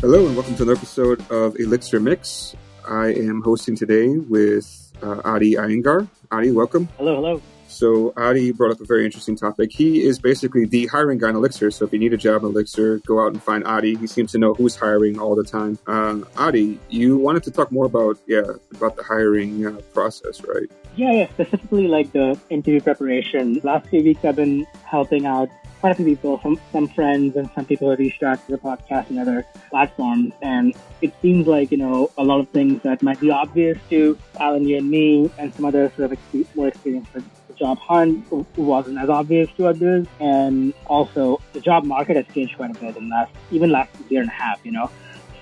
Hello, and welcome to another episode of Elixir Mix. I am hosting today with uh, Adi Iyengar. Adi, welcome. Hello, hello. So, Adi brought up a very interesting topic. He is basically the hiring guy in Elixir. So, if you need a job in Elixir, go out and find Adi. He seems to know who's hiring all the time. Uh, Adi, you wanted to talk more about, yeah, about the hiring uh, process, right? Yeah, yeah, specifically like the interview preparation. Last few weeks, I've been helping out quite a few people, some, some friends and some people who reached out to the podcast and other platforms. And it seems like, you know, a lot of things that might be obvious to Allen, you and me, and some others who have more experience with job hunt wasn't as obvious to others. And also the job market has changed quite a bit in last, even last year and a half, you know.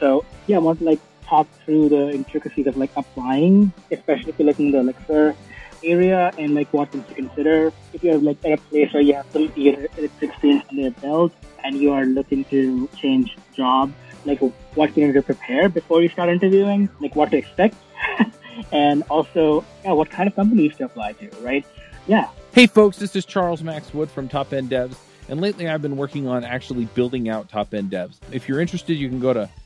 So yeah, I want to like talk through the intricacies of like applying, especially if you're looking at the Elixir area and like what things to consider. If you're like at a place where you have some year experience under your belt and you are looking to change job, like what you need to prepare before you start interviewing, like what to expect, and also yeah, what kind of companies to apply to, right? Yeah. Hey, folks, this is Charles Max Wood from Top End Devs. And lately I've been working on actually building out Top End Devs. If you're interested, you can go to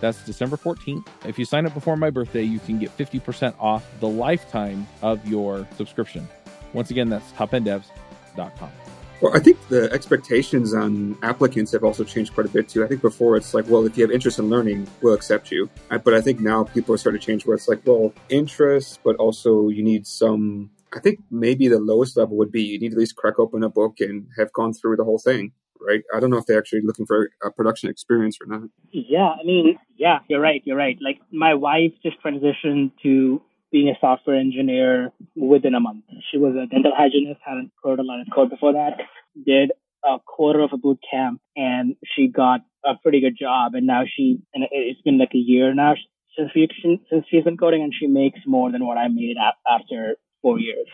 that's December 14th. If you sign up before my birthday, you can get 50% off the lifetime of your subscription. Once again, that's topenddevs.com. Well, I think the expectations on applicants have also changed quite a bit too. I think before it's like, well, if you have interest in learning, we'll accept you. But I think now people are starting to change where it's like, well, interest, but also you need some I think maybe the lowest level would be you need to at least crack open a book and have gone through the whole thing, right? I don't know if they're actually looking for a production experience or not. Yeah, I mean, yeah, you're right. You're right. Like my wife just transitioned to being a software engineer within a month. She was a dental hygienist, hadn't coded a lot of code before that, did a quarter of a boot camp, and she got a pretty good job. And now she, and it's been like a year now since we since she's been coding, and she makes more than what I made after four years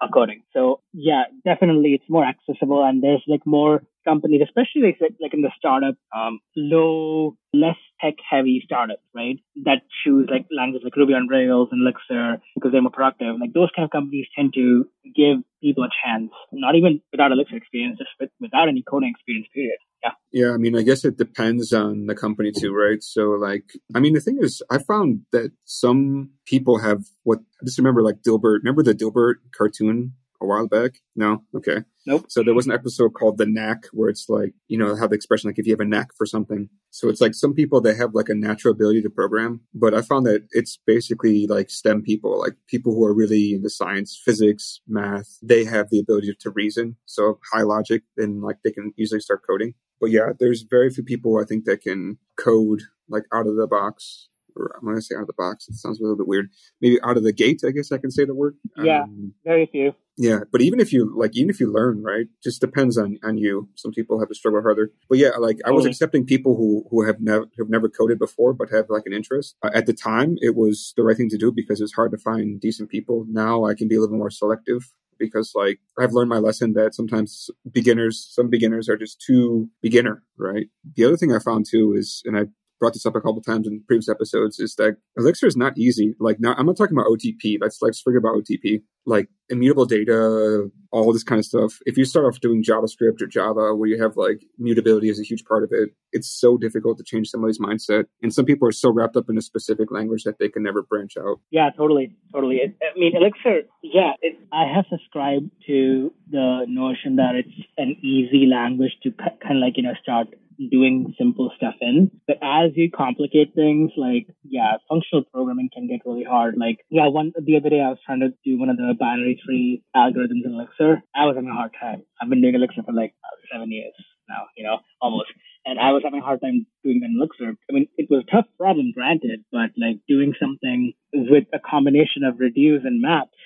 of coding. So yeah, definitely it's more accessible and there's like more companies, especially like, like in the startup, um, low, less tech heavy startups, right? That choose like languages like Ruby on Rails and Elixir because they're more productive. Like those kind of companies tend to give people a chance, not even without Elixir experience, just with, without any coding experience, period. Yeah. Yeah. I mean, I guess it depends on the company too, right? So, like, I mean, the thing is, I found that some people have what I just remember, like Dilbert. Remember the Dilbert cartoon a while back? No? Okay. Nope. So there was an episode called The Knack where it's like, you know, how the expression, like if you have a knack for something. So it's like some people, they have like a natural ability to program, but I found that it's basically like STEM people, like people who are really into science, physics, math, they have the ability to reason. So high logic and like they can easily start coding. But yeah, there's very few people I think that can code like out of the box. Or I'm going to say out of the box. It sounds a little bit weird. Maybe out of the gate, I guess I can say the word. Yeah, um, very few. Yeah, but even if you like, even if you learn, right, just depends on on you. Some people have to struggle harder. But yeah, like I was accepting people who who have never have never coded before, but have like an interest. Uh, at the time, it was the right thing to do because it's hard to find decent people. Now I can be a little more selective because like I've learned my lesson that sometimes beginners, some beginners are just too beginner, right? The other thing I found too is, and I brought this up a couple times in previous episodes, is that Elixir is not easy. Like now, I'm not talking about OTP. Let's let's forget about OTP like immutable data, all this kind of stuff. If you start off doing JavaScript or Java, where you have like mutability is a huge part of it, it's so difficult to change somebody's mindset. And some people are so wrapped up in a specific language that they can never branch out. Yeah, totally, totally. It, I mean, Elixir, yeah, it, I have subscribed to the notion that it's an easy language to kind of like you know start doing simple stuff in. But as you complicate things, like, yeah, functional programming can get really hard. Like, yeah, one, the other day I was trying to do one of the binary tree algorithms in Elixir. I was having a hard time. I've been doing Elixir for like seven years now, you know, almost. And I was having a hard time doing an Elixir. I mean, it was a tough problem, granted, but like doing something with a combination of reduce and maps,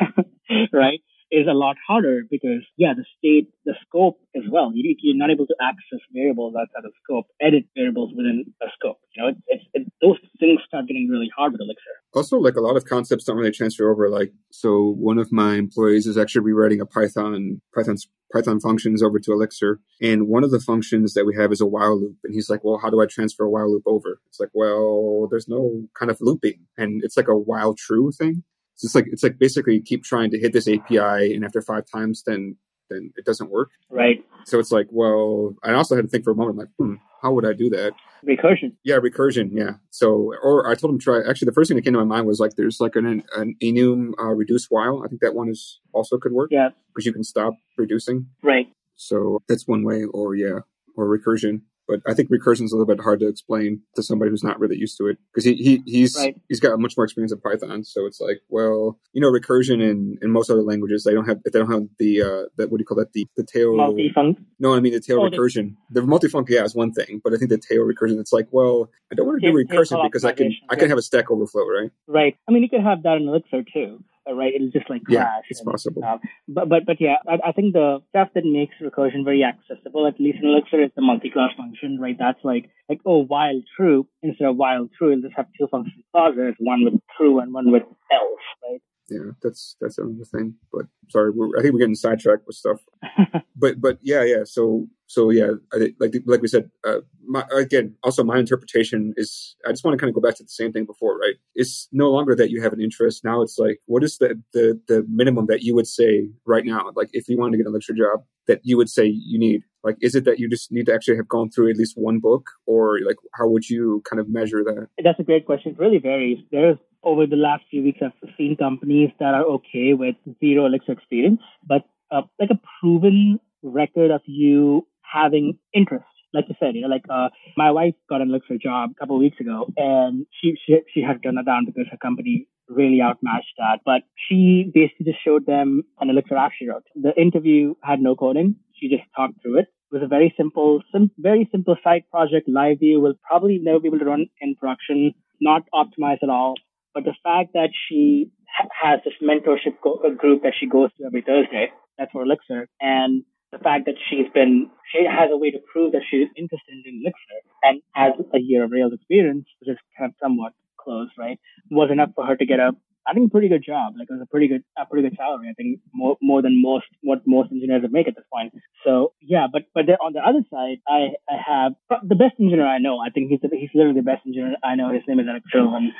right? Is a lot harder because, yeah, the state, the scope as well. You, you're not able to access variables outside of scope, edit variables within a scope. You know, it, those things start getting really hard with Elixir. Also, like a lot of concepts don't really transfer over. Like, so one of my employees is actually rewriting a Python, Python's Python functions over to Elixir. And one of the functions that we have is a while loop. And he's like, well, how do I transfer a while loop over? It's like, well, there's no kind of looping. And it's like a while true thing. It's like it's like basically you keep trying to hit this API, and after five times, then then it doesn't work. Right. So it's like, well, I also had to think for a moment, like, hmm, how would I do that? Recursion. Yeah, recursion. Yeah. So, or I told him try. Actually, the first thing that came to my mind was like, there's like an an enum uh, reduce while. I think that one is also could work. Yeah. Because you can stop reducing. Right. So that's one way. Or yeah, or recursion but I think recursion is a little bit hard to explain to somebody who's not really used to it because he, he he's right. he's got much more experience in Python. So it's like, well, you know, recursion in, in most other languages they don't have they don't have the uh that what do you call that the the tail multifunc. No, I mean the tail oh, recursion. The, the multifunc yeah is one thing, but I think the tail recursion it's like, well, I don't want to do recursion because I can I can have a stack overflow, right? Right. I mean, you could have that in Elixir too. Uh, right? It'll just like crash. Yeah, it's and, possible. Um, but but but yeah, I, I, think the stuff that makes recursion very accessible, at least in Elixir, is the multi-clause function, right? That's like like oh while true instead of while true, it'll just have two function clauses, one with true and one with else, right? Yeah, that's that's another thing. But sorry, I think we're getting sidetracked with stuff. but but yeah, yeah. So so yeah, I, like like we said, uh, my, again, also my interpretation is I just want to kind of go back to the same thing before, right? It's no longer that you have an interest. Now it's like, what is the the the minimum that you would say right now? Like, if you wanted to get a Elixir job, that you would say you need. Like, is it that you just need to actually have gone through at least one book, or like, how would you kind of measure that? That's a great question. It really varies. There's over the last few weeks, I've seen companies that are okay with zero Elixir experience, but uh, like a proven record of you having interest. Like you said, you know, like uh, my wife got an Elixir job a couple of weeks ago, and she she she had to turn that down because her company really outmatched that. But she basically just showed them an Elixir wrote. The interview had no coding. She just talked through it. It was a very simple, sim- very simple side project. Live view will probably never be able to run in production. Not optimized at all. But the fact that she has this mentorship go- uh, group that she goes to every Thursday, that's for Elixir, and the fact that she's been, she has a way to prove that she's interested in Elixir and has a year of Rails experience, which is kind of somewhat close, right? Was enough for her to get a, I think, pretty good job. Like it was a pretty good, a pretty good salary. I think more, more than most, what most engineers would make at this point. So yeah, but, but then on the other side, I, I have the best engineer I know. I think he's, the, he's literally the best engineer I know. His name is Eric Sherwin.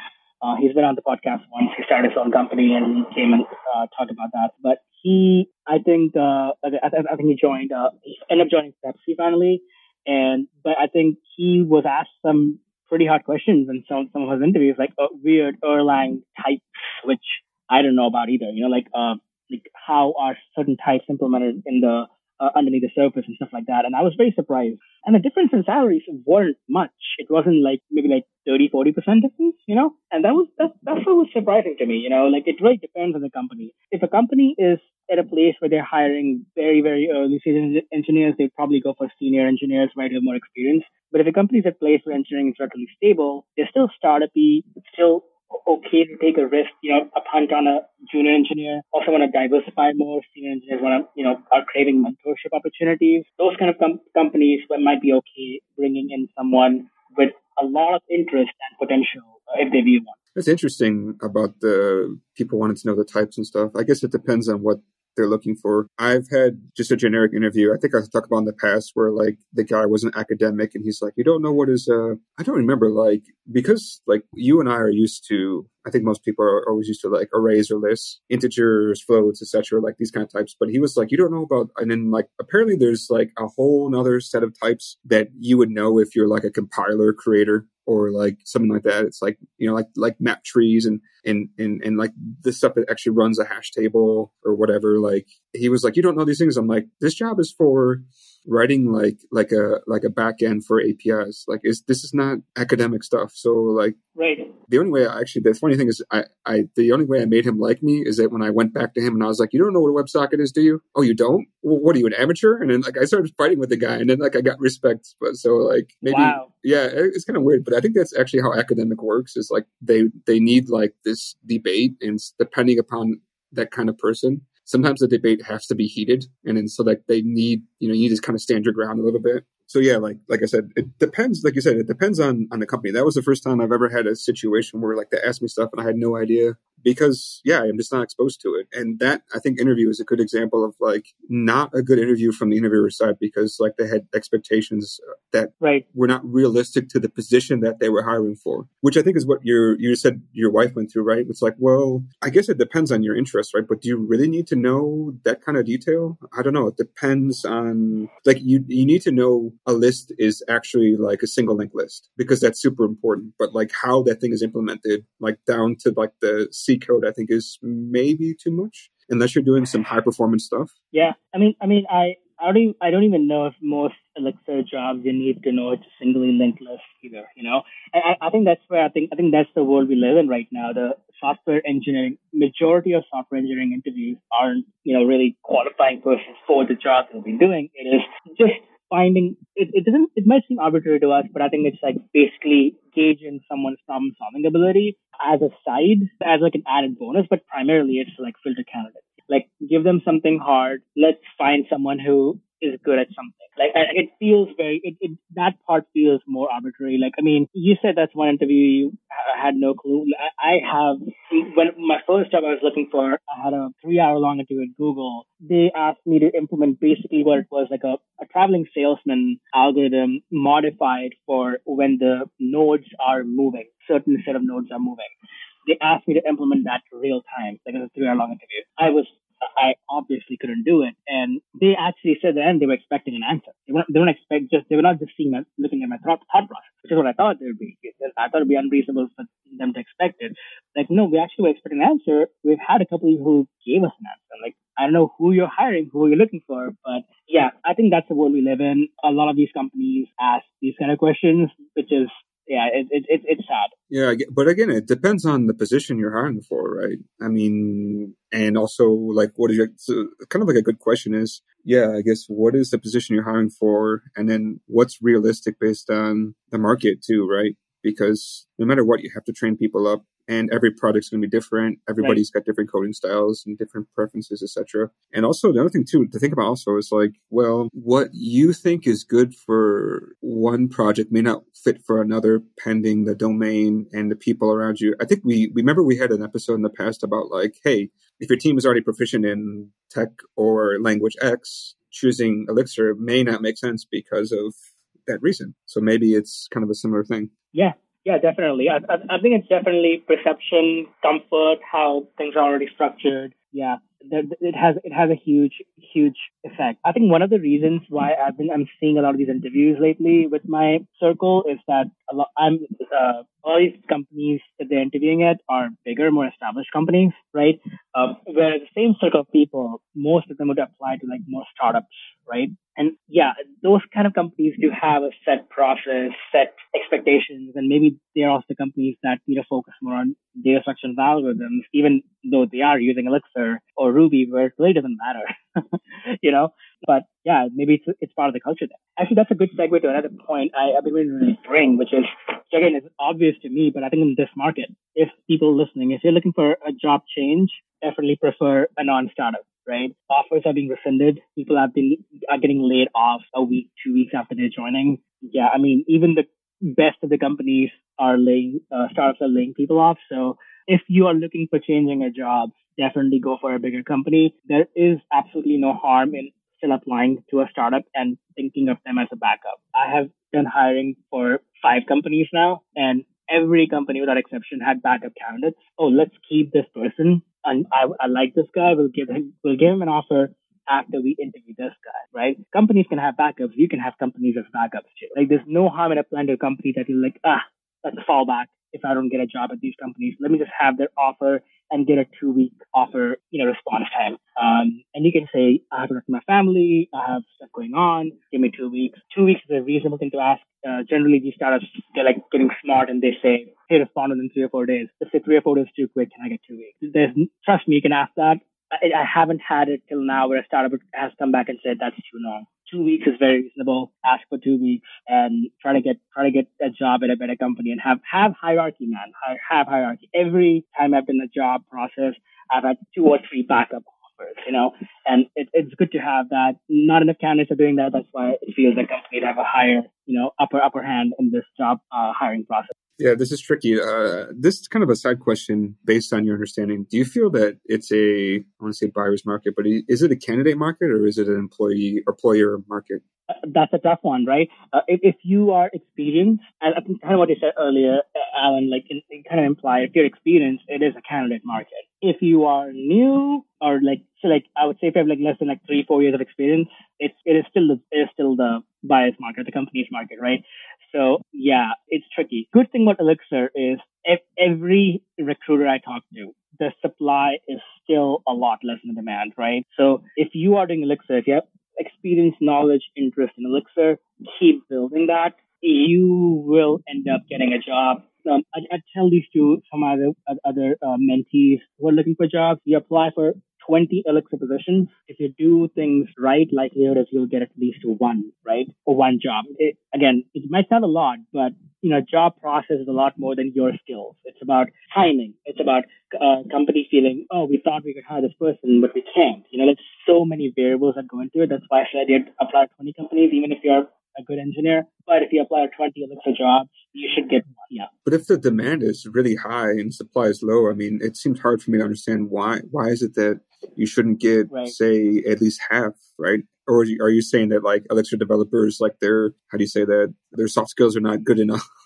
Uh, he's been on the podcast once. He started his own company and came and uh, talked about that. But he, I think, uh, I, I, think he joined, uh, he ended up joining Pepsi finally. And, but I think he was asked some pretty hard questions in some, some of his interviews, like uh, weird Erlang types, which I don't know about either. You know, like, uh, like how are certain types implemented in the uh, underneath the surface and stuff like that. And I was very surprised. And the difference in salaries weren't much. It wasn't like maybe like 30, 40% difference, you know? And that was, that's, that's what was surprising to me, you know? Like it really depends on the company. If a company is at a place where they're hiring very, very early stage engineers, they'd probably go for senior engineers, right, who have more experience. But if a company's at a place where engineering is relatively stable, they're still startup-y, still okay to take a risk, you know, a punt on a junior engineer. Also want to diversify more. Senior engineers want to, you know, are craving mentorship opportunities. Those kind of com- companies might be okay bringing in someone with a lot of interest and potential uh, if they view one. It's interesting about the people wanting to know the types and stuff. I guess it depends on what they're looking for. I've had just a generic interview. I think I've talked about in the past where like the guy was an academic and he's like, you don't know what is, uh, I don't remember like, because like you and I are used to, I think most people are always used to like arrays or lists, integers, floats, etc., like these kind of types. But he was like, you don't know about, and then like apparently there's like a whole another set of types that you would know if you're like a compiler creator or like something like that. It's like, you know, like, like map trees and, and, and, and like this stuff that actually runs a hash table or whatever. Like he was like, you don't know these things. I'm like, this job is for writing like like a like a back end for APIs. Like is this is not academic stuff. So like right. The only way I actually the funny thing is I, I the only way I made him like me is that when I went back to him and I was like, You don't know what a WebSocket is, do you? Oh you don't? Well, what are you, an amateur? And then like I started fighting with the guy and then like I got respect. But so like maybe wow. yeah, it's kind of weird. But I think that's actually how academic works is like they they need like this debate and depending upon that kind of person sometimes the debate has to be heated and then so that they need you know you just kind of stand your ground a little bit so yeah like like i said it depends like you said it depends on on the company that was the first time i've ever had a situation where like they asked me stuff and i had no idea because yeah, I'm just not exposed to it. And that I think interview is a good example of like not a good interview from the interviewer side because like they had expectations that right. were not realistic to the position that they were hiring for, which I think is what your you said your wife went through, right? It's like, well, I guess it depends on your interest, right? But do you really need to know that kind of detail? I don't know. It depends on like you you need to know a list is actually like a single link list because that's super important. But like how that thing is implemented, like down to like the C code, I think is maybe too much unless you're doing some high performance stuff. Yeah, I mean, I mean, I I don't even, I don't even know if most Elixir jobs you need to know it's a singly linked list either. You know, I, I think that's where I think I think that's the world we live in right now. The software engineering majority of software engineering interviews aren't you know really qualifying persons for the job they'll be doing. It is just finding it, it doesn't it might seem arbitrary to us, but I think it's like basically gauging someone's problem solving ability as a side, as like an added bonus, but primarily it's like filter candidates. Like give them something hard. Let's find someone who is good at something. Like it feels very it, it, that part feels more arbitrary. Like I mean, you said that's one interview you had no clue. I, I have when my first job I was looking for, I had a three hour long interview at Google. They asked me to implement basically what it was like a, a traveling salesman algorithm modified for when the nodes are moving, certain set of nodes are moving they asked me to implement that real time, like it was a three hour long interview. I was I obviously couldn't do it. And they actually said that they were expecting an answer. They weren't, they weren't expect just, they were not just seeing my, looking at my thought, thought process, which is what I thought they would be. I thought it would be unreasonable for them to expect it. Like, no, we actually were expecting an answer. We've had a couple who gave us an answer. Like, I don't know who you're hiring, who you're looking for, but yeah, I think that's the world we live in. A lot of these companies ask these kind of questions, which is yeah, it, it, it, it's sad. Yeah, but again, it depends on the position you're hiring for, right? I mean, and also like, what is your so kind of like a good question is, yeah, I guess what is the position you're hiring for, and then what's realistic based on the market too, right? Because no matter what, you have to train people up and every product's going to be different. Everybody's right. got different coding styles and different preferences, etc. And also the other thing too to think about also is like, well, what you think is good for one project may not fit for another, pending the domain and the people around you. I think we remember we had an episode in the past about like, hey, if your team is already proficient in tech or language X, choosing Elixir may not make sense because of that reason. So maybe it's kind of a similar thing. Yeah, yeah, definitely. I, I, I think it's definitely perception, comfort, how things are already structured. Yeah, it has it has a huge huge effect. I think one of the reasons why I've been I'm seeing a lot of these interviews lately with my circle is that a lot I'm uh, all these companies that they're interviewing at are bigger, more established companies, right? Um, where the same circle of people, most of them would apply to like more startups, right? And yeah, those kind of companies do have a set process, set expectations, and maybe they're also companies that need to focus more on data structure algorithms, even though they are using Elixir or Ruby, where it really doesn't matter, you know. But yeah, maybe it's, it's part of the culture there. Actually, that's a good segue to another point I, I've been really bring, which is again, it's obvious to me, but I think in this market, if people listening, if you're looking for a job change, definitely prefer a non-startup right? Offers are being rescinded. People have been are getting laid off a week, two weeks after they're joining. Yeah, I mean, even the best of the companies are laying uh, startups are laying people off. So if you are looking for changing a job, definitely go for a bigger company. There is absolutely no harm in still applying to a startup and thinking of them as a backup. I have done hiring for five companies now, and every company without exception had backup candidates. Oh, let's keep this person. And I, I like this guy. We'll give him, we'll give him an offer after we interview this guy, right? Companies can have backups. You can have companies as backups too. Like there's no harm in applying to a company that you're like, ah, that's a fallback. if I don't get a job at these companies. Let me just have their offer and get a two week offer, you know, response time. Um, and you can say, I have to my family. I have stuff going on. Give me two weeks. Two weeks is a reasonable thing to ask. Uh, generally, these startups, they're like getting smart and they say, hey, respond within three or four days. If say three or four days too quick, can I get two weeks? There's, trust me, you can ask that. I, I haven't had it till now where a startup has come back and said that's too long two weeks is very reasonable. Ask for two weeks and try to get try to get a job at a better company and have have hierarchy, man. Have hierarchy. Every time I've been in a job process, I've had two or three backup you know, and it, it's good to have that. Not enough candidates are doing that. That's why it feels like companies have a higher, you know, upper upper hand in this job uh, hiring process. Yeah, this is tricky. Uh, this is kind of a side question based on your understanding. Do you feel that it's a, I want to say buyer's market, but is it a candidate market or is it an employee employer market? That's a tough one, right? Uh, if, if, you are experienced, and kind of what you said earlier, uh, Allen, like in kind of imply if you're experienced, it is a candidate market. If you are new or like, so like I would say if you have like less than like three, four years of experience, it's, it is still the, it is still the buyer's market, the company's market, right? So yeah, it's tricky. Good thing about Elixir is if every recruiter I talk to, the supply is still a lot less than the demand, right? So if you are doing Elixir, if you have experience, knowledge, interest in Elixir, keep building that. You will end up getting a job. Um, I, I tell these to some other other uh, mentees who are looking for jobs. You apply for 20 Elixir positions. If you do things right, likelihood is you'll get at least one, right? Or one job. It, again, it might sound a lot, but you know, job process is a lot more than your skills. It's about timing. It's about uh, company feeling, oh, we thought we could hire this person, but we can't. You know, there's so many variables that go into it. That's why I said you'd apply to 20 companies, even if you're a good engineer. But if you apply to 20 Elixir jobs, you should get one. Yeah. But if the demand is really high and supply is low, I mean, it seems hard for me to understand why. Why is it that you shouldn't get, right. say, at least half, right? Or are you saying that like Elixir developers, like their, how do you say that, their soft skills are not good enough?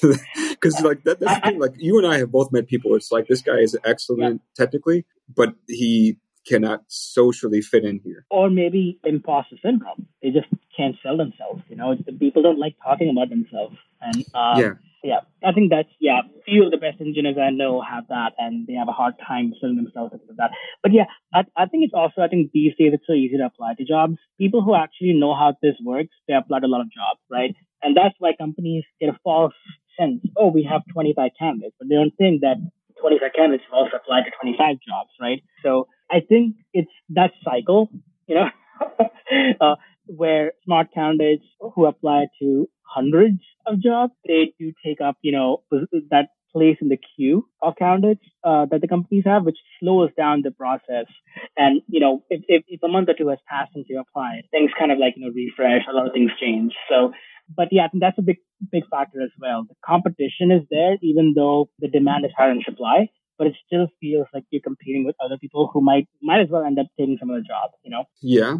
Because like that, that's the thing. Like you and I have both met people. It's like this guy is excellent yeah. technically, but he cannot socially fit in here. Or maybe imposter syndrome. They just can't sell themselves. You know, people don't like talking about themselves. And uh, yeah, yeah, I think that's yeah. Few of the best engineers I know have that, and they have a hard time selling themselves because of that. But yeah, I, I think it's also I think these days it's so easy to apply to jobs. People who actually know how this works, they apply to a lot of jobs, right? And that's why companies get a false sense. Oh, we have 25 candidates, but they don't think that 25 candidates also apply to 25 jobs, right? So I think it's that cycle, you know, uh, where smart candidates who apply to hundreds of jobs, they do take up, you know, that place in the queue of candidates uh, that the companies have, which slows down the process. And, you know, if, if, if, a month or two has passed since you applied, things kind of like, you know, refresh, a lot of things change. So, but yeah, I think that's a big, big factor as well. The competition is there, even though the demand is higher than supply but it still feels like you're competing with other people who might might as well end up taking some of the job, you know? Yeah,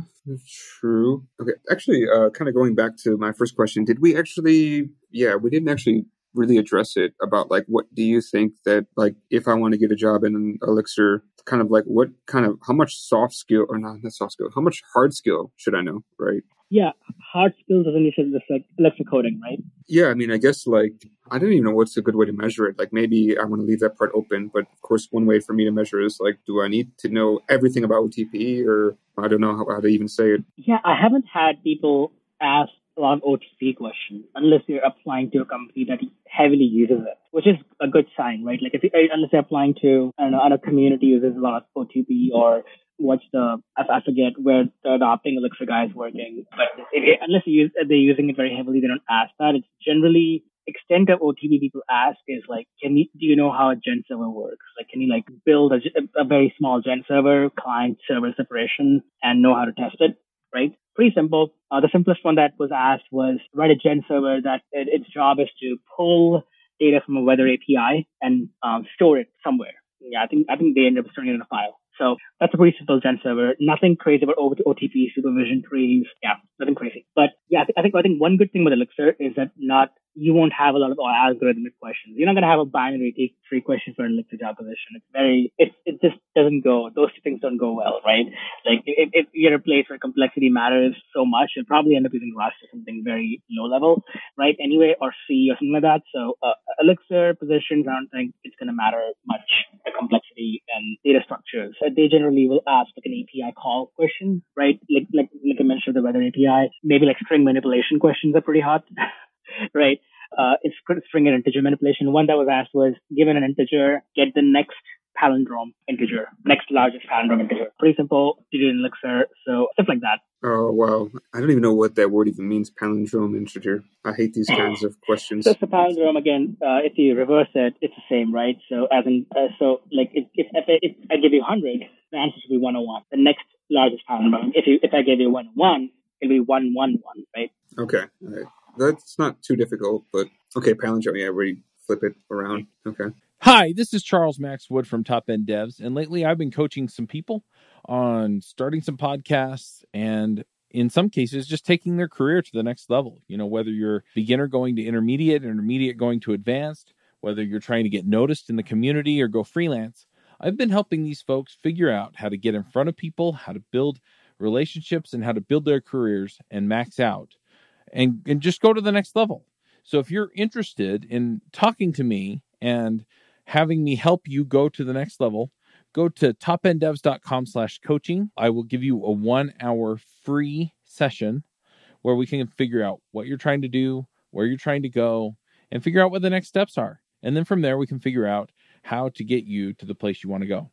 true. Okay, actually, uh, kind of going back to my first question, did we actually? Yeah, we didn't actually really address it about like what do you think that like if I want to get a job in an Elixir, kind of like what kind of how much soft skill or not not soft skill, how much hard skill should I know, right? Yeah, hard skills doesn't mean just like Elixir coding, right? Yeah, I mean, I guess like I don't even know what's a good way to measure it. Like maybe I want to leave that part open, but of course, one way for me to measure is like, do I need to know everything about OTP, or I don't know how, how to even say it. Yeah, I haven't had people ask a lot of OTP questions unless you're applying to a company that heavily uses it, which is a good sign, right? Like if you, unless you're applying to I don't know, a community uses a lot of OTP or what's the I, forget where the adopting Elixir guy is working, but unless use, they're using it very heavily, they don't ask that. It's generally extent of OTP people ask is like, can you do you know how a GenServer works? Like, can you like build a, a very small GenServer, client server separation, and know how to test it? Right? Pretty simple. Uh, the simplest one that was asked was write a GenServer that it, its job is to pull data from a weather API and um, store it somewhere. Yeah, I think I think they ended up storing it in a file. So that's a pretty simple GenServer. Nothing crazy about OTP supervision trees. Yeah, nothing crazy. But yeah, I think I think one good thing with Elixir is that not you won't have a lot of algorithmic questions. You're not going to have a binary tree question for an Elixir job position. It's very, it, it just doesn't go, those two things don't go well, right? Like if, if you're a place where complexity matters so much, you'll probably end up using Rust or something very low level, right? Anyway, or C or something like that. So uh, Elixir positions, I don't think it's going to matter much, the complexity and data structures. They generally will ask like an API call question, right? Like, like, like I mentioned, the weather API, maybe like string manipulation questions are pretty hot. right? Uh, it's string and integer manipulation. One that was asked was given an integer, get the next palindrome integer, next largest palindrome integer. Pretty simple to do in Elixir, so stuff like that. Oh wow, I don't even know what that word even means. Palindrome integer. I hate these kinds of questions. So it's a palindrome again. Uh, if you reverse it, it's the same, right? So as in, uh, so like if if, if, if I give you hundred, the answer should be one hundred one. The next largest palindrome. If you if I give you one hundred one, it'll be one one one, right? Okay. All right that's not too difficult, but okay, palindrome, where you flip it around. Okay. Hi, this is Charles Max Wood from Top End Devs, and lately I've been coaching some people on starting some podcasts and in some cases just taking their career to the next level. You know, whether you're beginner going to intermediate, intermediate going to advanced, whether you're trying to get noticed in the community or go freelance, I've been helping these folks figure out how to get in front of people, how to build relationships, and how to build their careers and max out and, and just go to the next level. So if you're interested in talking to me and having me help you go to the next level, go to topenddevs.com slash coaching. I will give you a one hour free session where we can figure out what you're trying to do, where you're trying to go, and figure out what the next steps are. And then from there, we can figure out how to get you to the place you want to go.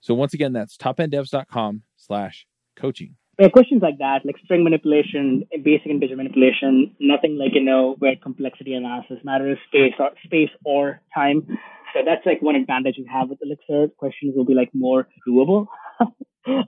So once again, that's topenddevs.com slash coaching yeah, questions like that, like string manipulation, basic integer manipulation, nothing like, you know, where complexity analysis matters, space or space or time. So that's like one advantage you have with Elixir. Questions will be like more doable.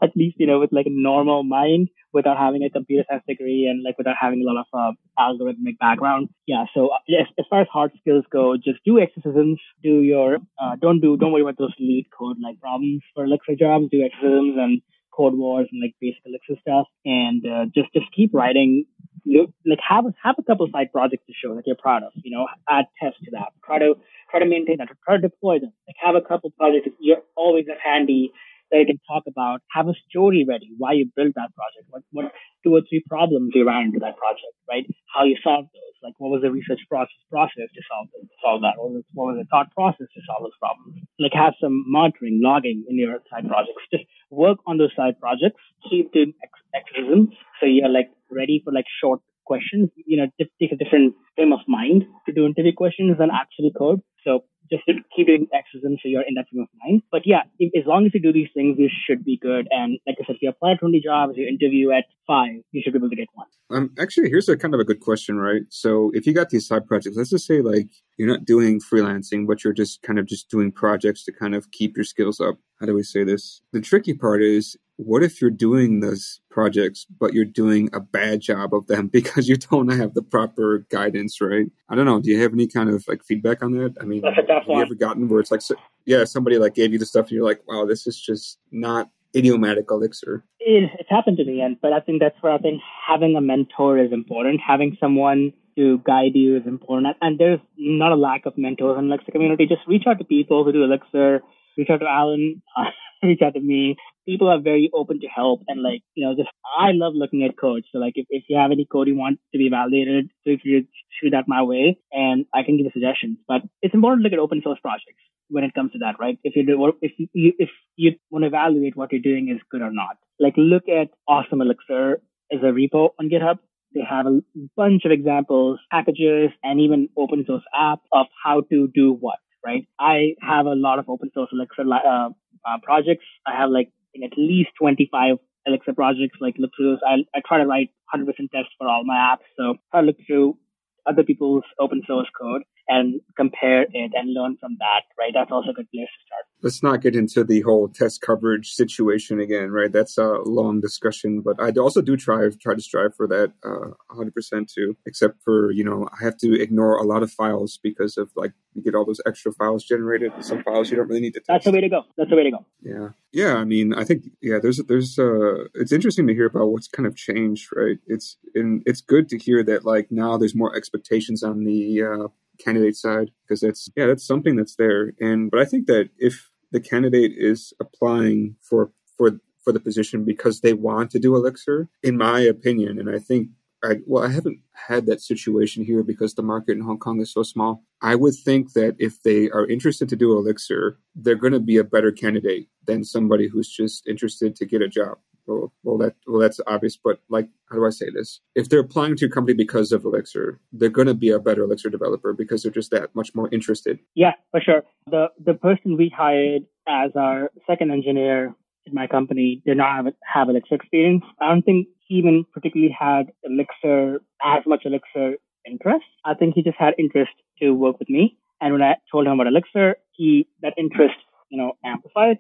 At least, you know, with like a normal mind without having a computer science degree and like without having a lot of uh, algorithmic background. Yeah. So uh, yes, as far as hard skills go, just do Exercisms, do your, uh, don't do, don't worry about those lead code like problems for Elixir jobs, do Exercisms and Codewars and like basic Elixir stuff, and uh, just just keep writing. You, like have have a couple side projects to show that you're proud of. You know, add tests to that. Try to try to maintain that. Try to deploy them. Like have a couple projects that you're always at handy that you can talk about. Have a story ready. Why you built that project. What what two or three problems you ran into that project. Right. How you solved those. Like what was the research process process to solve them, solve that. What was, what was the thought process to solve those problems. Like have some monitoring, logging in your side projects. Just work on those side projects. Keep doing Exercism. So you're like ready for like short questions. You know, take a different frame of mind to do interview questions than actually code. So just keep doing Exercism so you're in that frame of mind. But yeah, if, as long as you do these things, you should be good. And like I said, if you apply 20 jobs, you interview at five, you should be able to get one. Um, actually, here's a kind of a good question, right? So if you got these side projects, let's just say like you're not doing freelancing, but you're just kind of just doing projects to kind of keep your skills up. How do we say this? The tricky part is what if you're doing those projects, but you're doing a bad job of them because you don't have the proper guidance, right? I don't know. Do you have any kind of like feedback on that? I mean, have you ever gotten where it's like, yeah, somebody like gave you the stuff and you're like, wow, this is just not idiomatic elixir. It, it's happened to me, and but I think that's where I think having a mentor is important. Having someone to guide you is important, and there's not a lack of mentors in the Elixir community. Just reach out to people who do Elixir. Reach out to Allen. reach out to me. People are very open to help and like, you know, just I love looking at code. So like if, if you have any code you want to be validated, feel free to shoot that my way and I can give you suggestions. But it's important to look at open source projects when it comes to that, right? If you do, if you, if you want to evaluate what you're doing is good or not, like look at Awesome Elixir as a repo on GitHub. They have a bunch of examples, packages, and even open source app of how to do what, right? I have a lot of open source Elixir uh, uh, projects. I have like at least 25 Elixir projects. Like look through those. I, I try to write 100% tests for all my apps. So I look through other people's open source code and compare it and learn from that, right? That's also a good place to start. Let's not get into the whole test coverage situation again, right? That's a long discussion, but I also do try try to strive for that uh, 100% too, except for, you know, I have to ignore a lot of files because of like you get all those extra files generated, some files you don't really need to test. That's the way to go. That's the way to go. Yeah. Yeah. I mean, I think, yeah, there's, there's, uh, it's interesting to hear about what's kind of changed, right? It's, and it's good to hear that like now there's more expectations on the, uh, candidate side because that's, yeah, that's something that's there. And, but I think that if the candidate is applying for, for, for the position because they want to do Elixir, in my opinion, and I think I, well, I haven't had that situation here because the market in Hong Kong is so small. I would think that if they are interested to do Elixir, they're going to be a better candidate than somebody who's just interested to get a job. Well, well, that well, that's obvious. But like, how do I say this? If they're applying to a company because of Elixir, they're going to be a better Elixir developer because they're just that much more interested. Yeah, for sure. The the person we hired as our second engineer in my company did not have, have Elixir experience. I don't think even particularly had Elixir, as much Elixir interest. I think he just had interest to work with me. And when I told him about Elixir, he, that interest you know, amplified.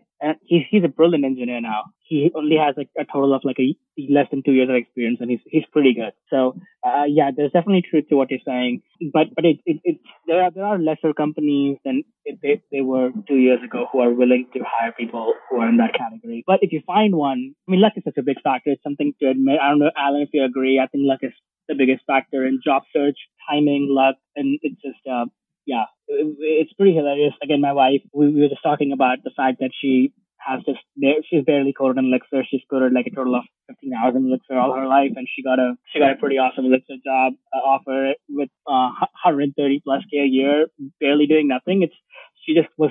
He's he's a brilliant engineer now. He only has like a total of like a less than two years of experience, and he's he's pretty good. So uh, yeah, there's definitely truth to what you're saying. But but it, it, it there are there are lesser companies than they they were two years ago who are willing to hire people who are in that category. But if you find one, I mean, luck is such a big factor. It's something to admit. I don't know, Allen, if you agree. I think luck is the biggest factor in job search, timing, luck, and it's just uh, yeah, it's pretty hilarious. Again, my wife, we, we were just talking about the fact that she has just she's barely coded in Elixir. She's coded like a total of 15 hours in Elixir all her life, and she got a she got a pretty awesome Elixir job uh, offer with uh, 130 plus k a year, barely doing nothing. It's she just was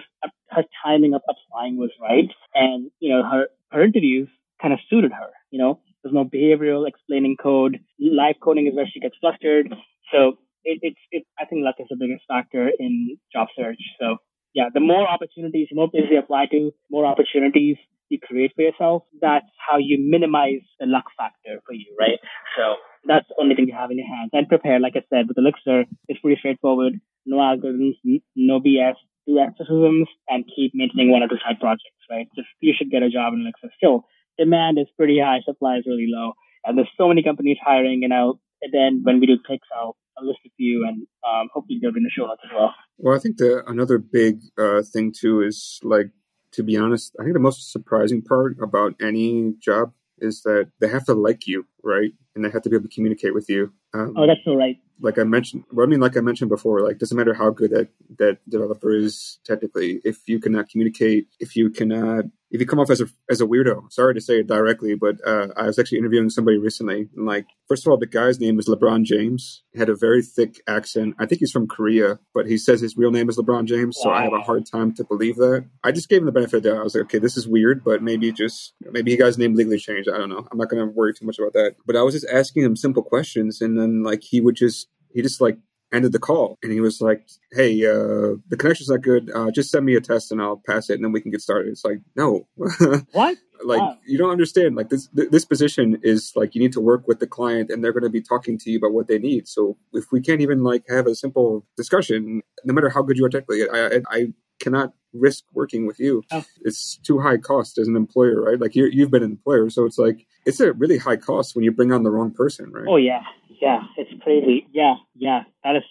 her timing of applying was right, and you know her her interviews kind of suited her. You know, there's no behavioral explaining code. Live coding is where she gets flustered. So it, it's it, I think luck is the biggest factor in job search. So yeah, the more opportunities, the more places you apply to, more opportunities you create for yourself. That's how you minimize the luck factor for you, right? So that's the only thing you have in your hands. And prepare, like I said, with Elixir, it's pretty straightforward. No algorithms, no BS, do Exercisms, and keep maintaining one or two side projects, right? Just you should get a job in Elixir. Still, demand is pretty high, supply is really low, and there's so many companies hiring. And I'll and then when we do picks, I'll a list of you, and um, hopefully they'll be in the show notes as well. Well, I think the another big uh, thing too is like to be honest, I think the most surprising part about any job is that they have to like you, right? And they have to be able to communicate with you. Um, oh, that's so right. Like I mentioned, well, I mean, like I mentioned before, like doesn't matter how good that that developer is technically, if you cannot communicate, if you cannot if you come off as a as a weirdo, sorry to say it directly, but uh, I was actually interviewing somebody recently, and like, first of all, the guy's name is LeBron James. He had a very thick accent. I think he's from Korea, but he says his real name is LeBron James, so I have a hard time to believe that. I just gave him the benefit of the doubt. I was like, okay, this is weird, but maybe just maybe he got his name legally changed. I don't know. I'm not going to worry too much about that. But I was just asking him simple questions, and then like he would just he just like ended the call. And he was like hey uh the connection's not good. Uh just send me a test and i'll pass it and then we can get started. It's like no. What? Like wow. you don't understand. Like this this position is like you need to work with the client and they're going to be talking to you about what they need. So if we can't even like have a simple discussion no matter how good you are technically i i, I cannot risk working with you oh. it's too high cost as an employer right like you you've been an employer so it's like it's a really high cost when you bring on the wrong person right oh yeah yeah, it's crazy. Yeah, yeah, that is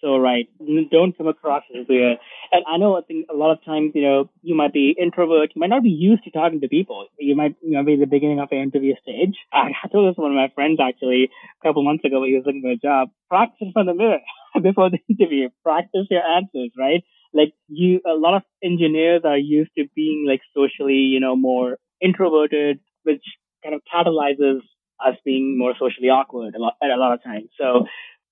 so right. Don't come across as weird. And I know I think a lot of times, you know, you might be introvert, you might not be used to talking to people. You might, you know, be the beginning of an interview stage. I, told this to one of my friends actually a couple months ago when he was looking for a job. Practice in front of the mirror before the interview. Practice your answers, right? Like you, a lot of engineers are used to being like socially, you know, more introverted, which kind of catalyzes us being more socially awkward a lot, at a lot of times. So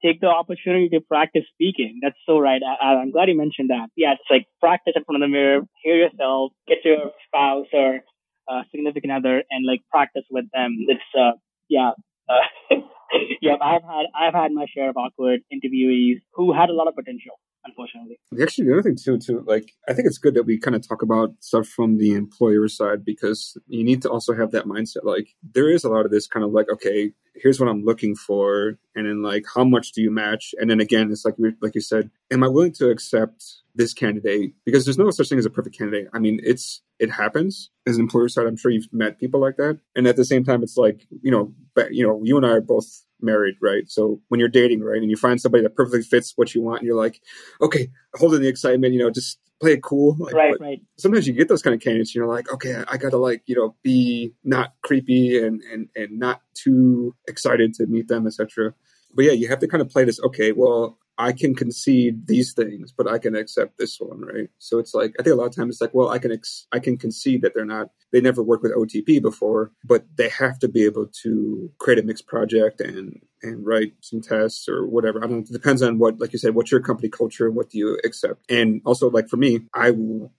take the opportunity to practice speaking. That's so right. I, am glad you mentioned that. Yeah, it's like practice in front of the mirror, hear yourself, get your spouse or uh, significant other, and like practice with them. It's uh, yeah, uh, yeah. I've had I've had my share of awkward interviewees who had a lot of potential unfortunately. Actually, the other thing too, too, like I think it's good that we kind of talk about stuff from the employer side because you need to also have that mindset. Like there is a lot of this kind of like, okay, here's what I'm looking for, and then like how much do you match? And then again, it's like like you said, am I willing to accept this candidate? Because there's no such thing as a perfect candidate. I mean, it's it happens as an employer side. I'm sure you've met people like that, and at the same time, it's like you know, but you know, you and I are both married, right? So when you're dating, right, and you find somebody that perfectly fits what you want, and you're like, okay, holding the excitement, you know, just play it cool. Like, right, right. Sometimes you get those kind of candidates, you're like, okay, I gotta like, you know, be not creepy and and and not too excited to meet them, etc. But yeah, you have to kind of play this. Okay, well, I can concede these things, but I can accept this one, right? So it's like I think a lot of times it's like, well, I can ex- I can concede that they're not they never worked with OTP before, but they have to be able to create a mix project and and write some tests or whatever. I don't. It depends on what, like you said, what's your company culture and what do you accept. And also, like for me, I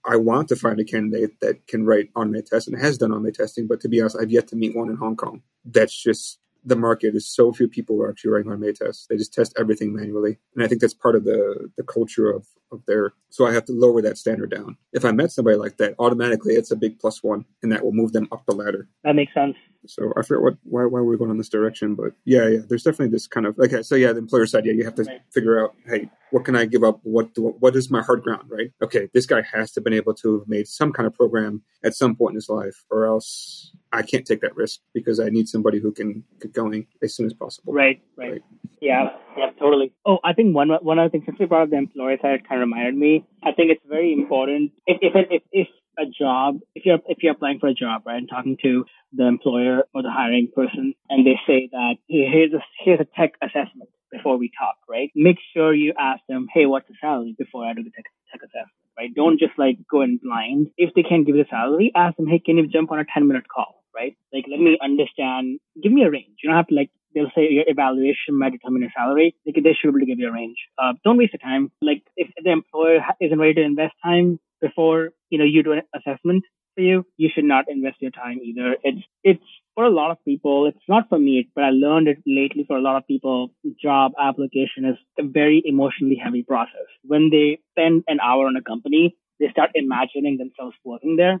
I want to find a candidate that can write automated tests and has done automated testing. But to be honest, I've yet to meet one in Hong Kong. That's just the market is so few people are actually writing automated tests. They just test everything manually. And I think that's part of the, the culture of, of their, so I have to lower that standard down. If I met somebody like that, automatically it's a big plus one and that will move them up the ladder. That makes sense. So I forget what, why, why we're going in this direction, but yeah, yeah, there's definitely this kind of, okay, so yeah, the employer side, yeah, you have to right. figure out, hey, what can I give up? What do, what is my hard ground, right? Okay, this guy has to have been able to have made some kind of program at some point in his life or else I can't take that risk because I need somebody who can get going as soon as possible. Right, right. right. Yeah, yeah, totally. Oh, I think one one other thing since we brought up the employer side, kind of reminded me. I think it's very important if if if, if a job if you're if you're applying for a job right and talking to the employer or the hiring person and they say that hey, here's a here's a tech assessment before we talk right make sure you ask them hey what's the salary before i do the tech, tech assessment right don't just like go in blind if they can't give you the salary ask them hey can you jump on a 10 minute call right? Like, let me understand, give me a range. You don't have to like, they'll say your evaluation might determine your salary. Like, they should be able to give you a range. Uh, don't waste the time. Like, if the employer isn't ready to invest time before, you know, you do an assessment for you, you should not invest your time either. It's, it's for a lot of people, it's not for me, but I learned it lately for a lot of people, job application is a very emotionally heavy process. When they spend an hour on a company, they start imagining themselves working there the,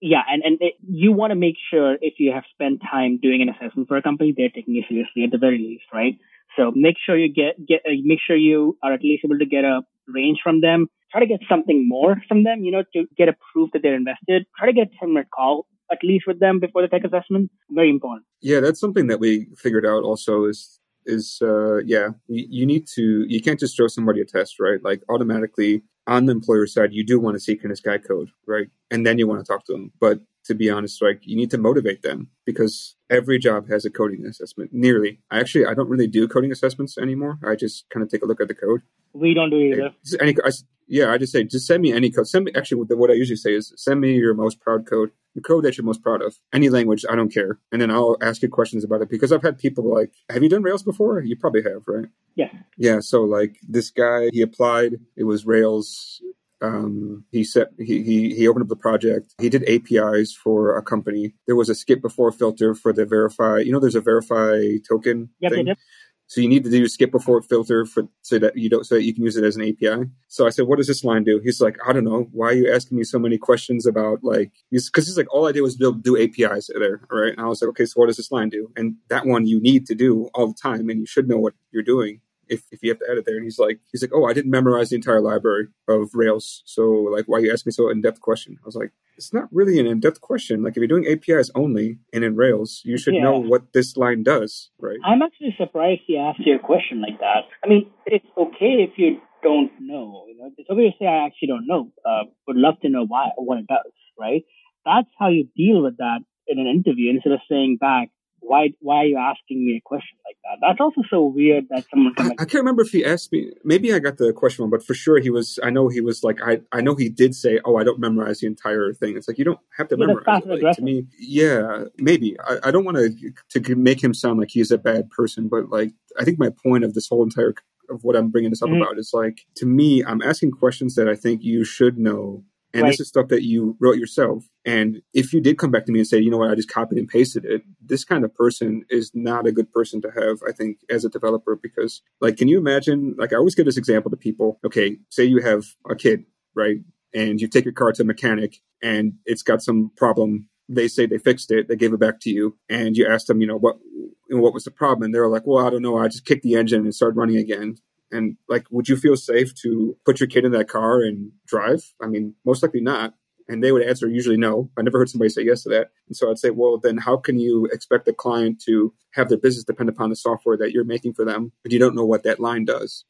yeah, and and it, you want to make sure if you have spent time doing an assessment for a company, they're taking you seriously at the very least, right? So make sure you get get uh, make sure you are at least able to get a range from them. Try to get something more from them, you know, to get a proof that they're invested. Try to get a 10 minute call at least with them before the tech assessment. Very important. Yeah, that's something that we figured out also is is uh yeah you, you need to you can't just throw somebody a test right like automatically on the employer side, you do want to see can this guy code, right? And then you want to talk to them. But to be honest, like you need to motivate them because every job has a coding assessment. Nearly. I actually I don't really do coding assessments anymore. I just kind of take a look at the code. We don't do either. Any, I, yeah, I just say just send me any code. Send me actually what, what I usually say is send me your most proud code, the code that you're most proud of, any language. I don't care, and then I'll ask you questions about it because I've had people like, have you done Rails before? You probably have, right? Yeah. Yeah. So like this guy, he applied. It was Rails um, he set he, he he opened up the project. He did APIs for a company. There was a skip before filter for the verify. You know, there's a verify token. Yep, thing. Yep. So you need to do skip before filter for so that you don't so that you can use it as an API. So I said, "What does this line do?" He's like, "I don't know. Why are you asking me so many questions about like?" Because he's like, "All I did was build do APIs there, right?" And I was like, "Okay, so what does this line do?" And that one you need to do all the time, and you should know what you're doing if, if you have to edit there. And he's like, he's like, oh, I didn't memorize the entire library of Rails. So like, why are you asking me so in-depth question? I was like, it's not really an in-depth question. Like if you're doing APIs only and in Rails, you should yeah. know what this line does, right? I'm actually surprised he asked you a question like that. I mean, it's okay if you don't know. You know, it's okay to say I actually don't know. Uh, would love to know why what it does, right? That's how you deal with that in an interview instead of saying back, why why are you asking me a question like that? That's also so weird that someone. I, I, can't remember if he asked me. Maybe I got the question wrong, but for sure he was. I know he was like. I I know he did say, "Oh, I don't memorize the entire thing." It's like you don't have to yeah, memorize. It. Like, to me, yeah, maybe. I, I don't want to to make him sound like he's a bad person, but like I think my point of this whole entire of what I'm bringing this up mm-hmm. about is like to me, I'm asking questions that I think you should know and right. this is stuff that you wrote yourself. And if you did come back to me and say, you know what, I just copied and pasted it, this kind of person is not a good person to have, I think, as a developer. Because, like, can you imagine? Like, I always give this example to people. Okay, say you have a kid, right? And you take your car to a mechanic and it's got some problem. They say they fixed it, they gave it back to you, and you ask them, you know, what what was the problem? And they're like, well, I don't know. I just kicked the engine and started running again. And like, would you feel safe to put your kid in that car and drive? I mean, most likely not. And they would answer usually no. I never heard somebody say yes to that. And so I'd say, well, then how can you expect the client to have their business depend upon the software that you're making for them if you don't know what that line does?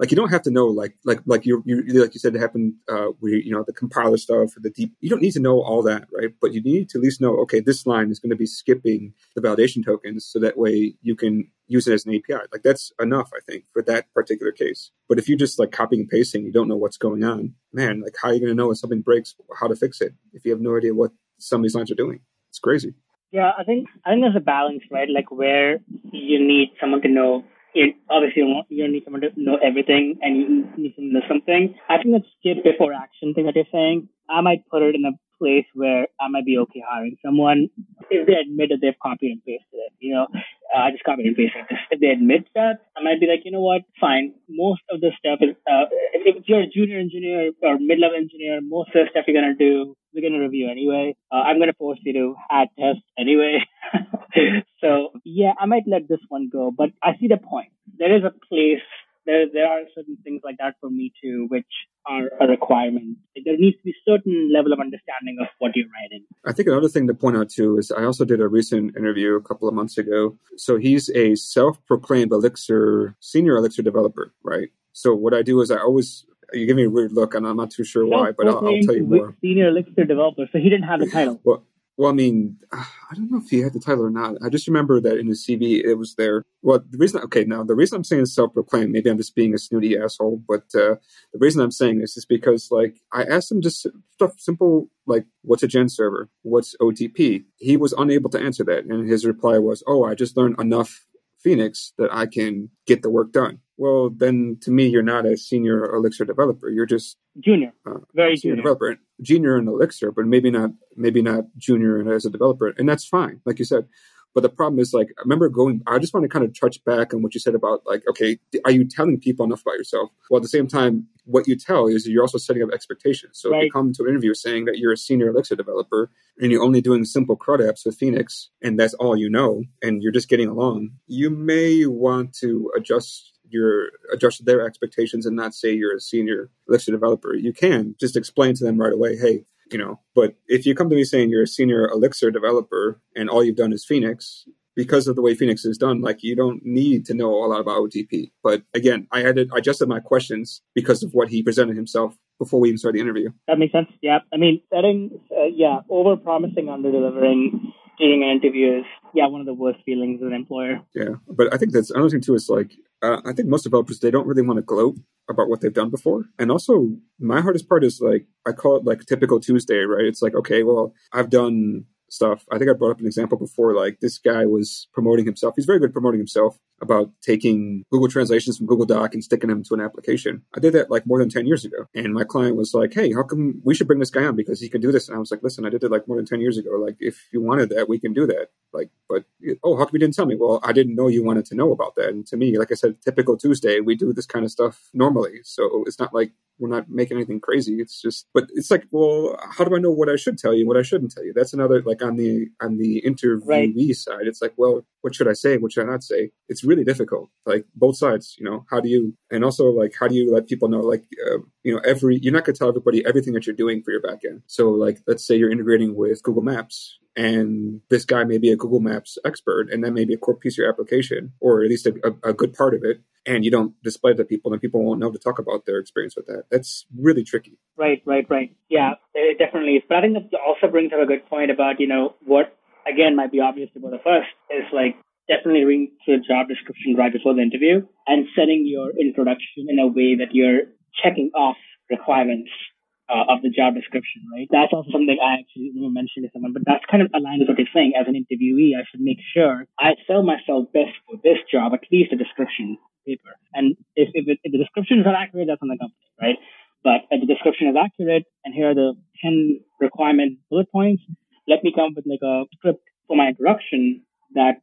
Like you don't have to know like like like you you like you said it happened uh where you know the compiler stuff the deep you don't need to know all that right? But you need to at least know okay this line is going to be skipping the validation tokens so that way you can use it as an API like that's enough I think for that particular case. But if you just like copying and pasting you don't know what's going on man like how are you going to know if something breaks how to fix it if you have no idea what some of these lines are doing? It's crazy. Yeah I think I think there's a balance right? Like where you need someone to know it, obviously you don't need someone to know everything and you need to know something. I think that's skip before action thing that you're saying. I might put it in a place where I might be okay hiring someone if they admit that they've copied and pasted it. You know, uh, I just copied and pasted this. If they admit that, I might be like, you know what, fine. Most of the stuff is, uh, if you're a junior engineer or mid-level engineer, most of the stuff you're going to do, we're going to review anyway. Uh, I'm going to force you to add tests anyway. so yeah, I might let this one go, but I see the point. There is a place there there are certain things like that for me too, which are a requirement. There needs to be certain level of understanding of what you're writing. I think another thing to point out too is I also did a recent interview a couple of months ago. So he's a self-proclaimed Elixir senior Elixir developer, right? So what I do is I always you give me a weird look, and I'm not too sure why, but I'll, I'll tell you more. Senior Elixir developer, so he didn't have the title. Well, well, I mean, I don't know if he had the title or not. I just remember that in his CV it was there. Well, the reason, okay, now the reason I'm saying self-proclaimed, maybe I'm just being a snooty asshole, but uh, the reason I'm saying this is because, like, I asked him just stuff simple like, "What's a GenServer? What's OTP?" He was unable to answer that, and his reply was, "Oh, I just learned enough Phoenix that I can get the work done." Well, then to me, you're not a senior Elixir developer. You're just junior, uh, very junior developer, junior in Elixir, but maybe not, maybe not junior as a developer, and that's fine. Like you said, but the problem is, like, I remember going, I just want to kind of touch back on what you said about, like, okay, are you telling people enough about yourself? Well, at the same time, what you tell is you're also setting up expectations. So right. if you come to an interview saying that you're a senior Elixir developer and you're only doing simple CRUD apps with Phoenix and that's all you know, and you're just getting along, you may want to adjust your adjust their expectations and not say you're a senior Elixir developer. You can just explain to them right away, hey, you know, but if you come to me saying you're a senior Elixir developer and all you've done is Phoenix, because of the way Phoenix is done, like you don't need to know a lot about OTP. But again, I added, I adjusted my questions because of what he presented himself before we even started the interview. That makes sense. Yeah. I mean, setting, uh, yeah, over promising, under delivering during an interview is, yeah, one of the worst feelings as an employer. Yeah. But I think that's another thing too is like, uh, I think most developers, they don't really want to gloat about what they've done before. And also, my hardest part is like, I call it like typical Tuesday, right? It's like, okay, well, I've done stuff. I think I brought up an example before. Like this guy was promoting himself. He's very good promoting himself about taking Google translations from Google Doc and sticking them to an application. I did that like more than 10 years ago. And my client was like, Hey, how come we should bring this guy on because he can do this? And I was like, listen, I did it like more than 10 years ago. Like if you wanted that, we can do that. Like, but oh, how come you didn't tell me? Well, I didn't know you wanted to know about that. And to me, like I said, typical Tuesday, we do this kind of stuff normally. So it's not like we're not making anything crazy. It's just, but it's like, well, how do I know what I should tell you, what I shouldn't tell you? That's another like on the on the interviewee right. side. It's like, well, what should I say? What should I not say? It's really difficult. Like both sides, you know. How do you and also like how do you let people know? Like, uh, you know, every you're not gonna tell everybody everything that you're doing for your backend. So like, let's say you're integrating with Google Maps and this guy may be a Google Maps expert, and that may be a core piece of your application, or at least a, a, a good part of it, and you don't display it to people, then people won't know to talk about their experience with that. That's really tricky. Right, right, right. Yeah, it definitely is. But I think that also brings up a good point about, you know, what, again, might be obvious to both of us is like definitely reading through the job description right before the interview and setting your introduction in a way that you're checking off requirements uh, of the job description, right? That's also something I actually mentioned to someone, but that's kind of aligned with what you're saying. As an interviewee, I should make sure I sell myself best for this job, at least a description paper. And if, if, it, if the description is not accurate, that's on the company, right? But if the description is accurate, and here are the 10 requirement bullet points, let me come up with like a script for my introduction that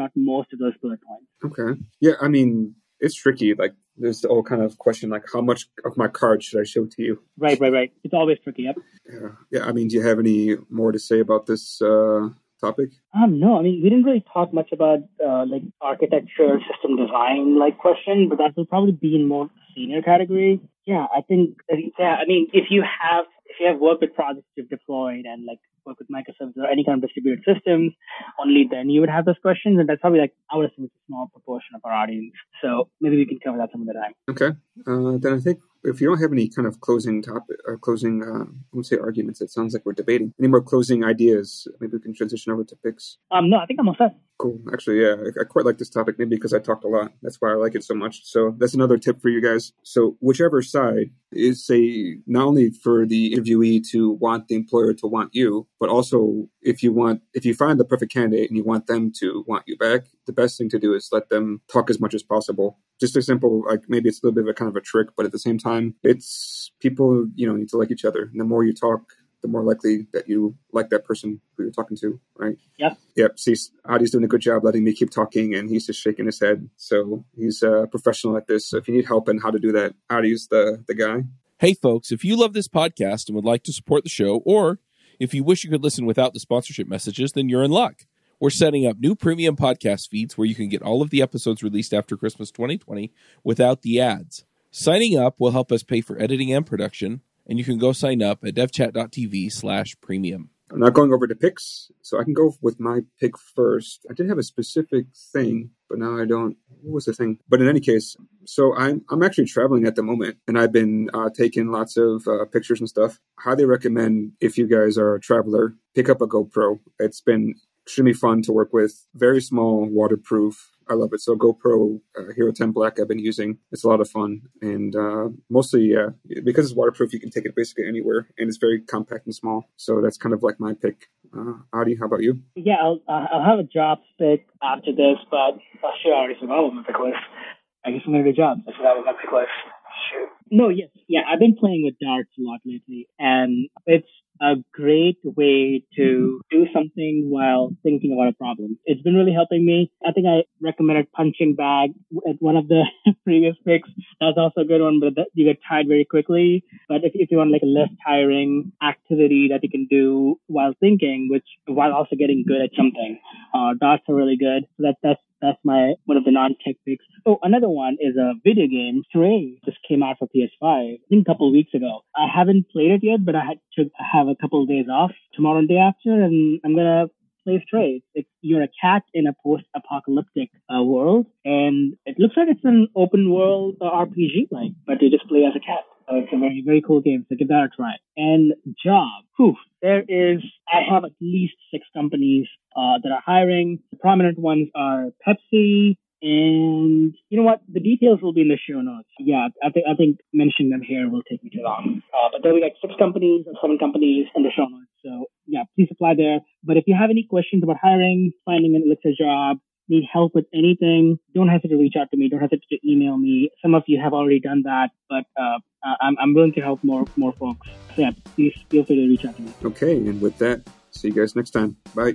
not most of those bullet points. Okay. Yeah, I mean, it's tricky. Like there's the whole kind of question like how much of my card should I show to you? Right, right, right. It's always tricky. Yep. Yeah, yeah. I mean, do you have any more to say about this uh, topic? Um, no. I mean, we didn't really talk much about uh, like architecture, system design, like question, but that will probably be in more senior category. Yeah, I think. Yeah, I mean, if you have if you have worked with projects you've deployed and like work with microservices or any kind of distributed systems, only then you would have those questions. And that's probably like, I would assume it's a small proportion of our audience. So maybe we can cover that some of the time. Okay. Uh, then I think if you don't have any kind of closing topic or uh, closing, uh, I won't say arguments, it sounds like we're debating. Any more closing ideas? Maybe we can transition over to picks. Um, no, I think I'm all set. Cool. Actually, yeah, I, I quite like this topic, maybe because I talked a lot. That's why I like it so much. So that's another tip for you guys. So whichever side is say not only for the interviewee to want the employer to want you, but also if you want if you find the perfect candidate and you want them to want you back, the best thing to do is let them talk as much as possible. Just a simple like maybe it's a little bit of a kind of a trick, but at the same time, it's people you know need to like each other. And the more you talk, the more likely that you like that person who you're talking to, right? Yep. Yep. See, Adi's doing a good job letting me keep talking, and he's just shaking his head. So he's a professional at this. So if you need help in how to do that, Adi's the the guy. Hey, folks! If you love this podcast and would like to support the show, or if you wish you could listen without the sponsorship messages, then you're in luck. We're setting up new premium podcast feeds where you can get all of the episodes released after Christmas 2020 without the ads. Signing up will help us pay for editing and production and you can go sign up at devchat.tv slash premium. I'm not going over to picks, so I can go with my pick first. I did have a specific thing, but now I don't. What was the thing? But in any case, so I'm I'm actually traveling at the moment, and I've been uh, taking lots of uh, pictures and stuff. Highly recommend if you guys are a traveler, pick up a GoPro. It's been extremely fun to work with. Very small, waterproof. I love it. So GoPro uh, Hero 10 Black I've been using. It's a lot of fun, and uh, mostly yeah, because it's waterproof, you can take it basically anywhere, and it's very compact and small. So that's kind of like my pick. Uh, Adi, how about you? Yeah, I'll, uh, I'll have a jobs pick after this, but oh, sure, I already forgot what my pick was. I guess I'm gonna do jobs. I forgot what my pick was. Shoot. No, yes, yeah, I've been playing with darts a lot lately, and it's a great way to do something while thinking about a problem. It's been really helping me. I think I recommended punching bag at one of the previous picks. That's also a good one, but you get tired very quickly. But if, if you want like a less tiring activity that you can do while thinking, which while also getting good at something, uh, darts are really good. So that, that's that's my one of the non-tech picks. Oh, another one is a video game. Stray just came out for PS5. I think a couple weeks ago. I haven't played it yet, but I had to have a couple of days off tomorrow and day after, and I'm gonna play Stray. It's, you're a cat in a post-apocalyptic uh, world, and it looks like it's an open world uh, RPG like, but you just play as a cat. So it's a very, very cool game. So give that a try. And job. Whew, there is, I have at least six companies uh, that are hiring. The prominent ones are Pepsi, and you know what? The details will be in the show notes. Yeah, I think I think mentioning them here will take me too long. Uh, but there'll be like six companies or seven companies in the show notes. So yeah, please apply there. But if you have any questions about hiring, finding an Elixir job, need help with anything, don't hesitate to reach out to me. Don't hesitate to email me. Some of you have already done that, but uh, I'm, I'm willing to help more more folks. So yeah, please feel free to reach out to me. Okay, and with that, see you guys next time. Bye.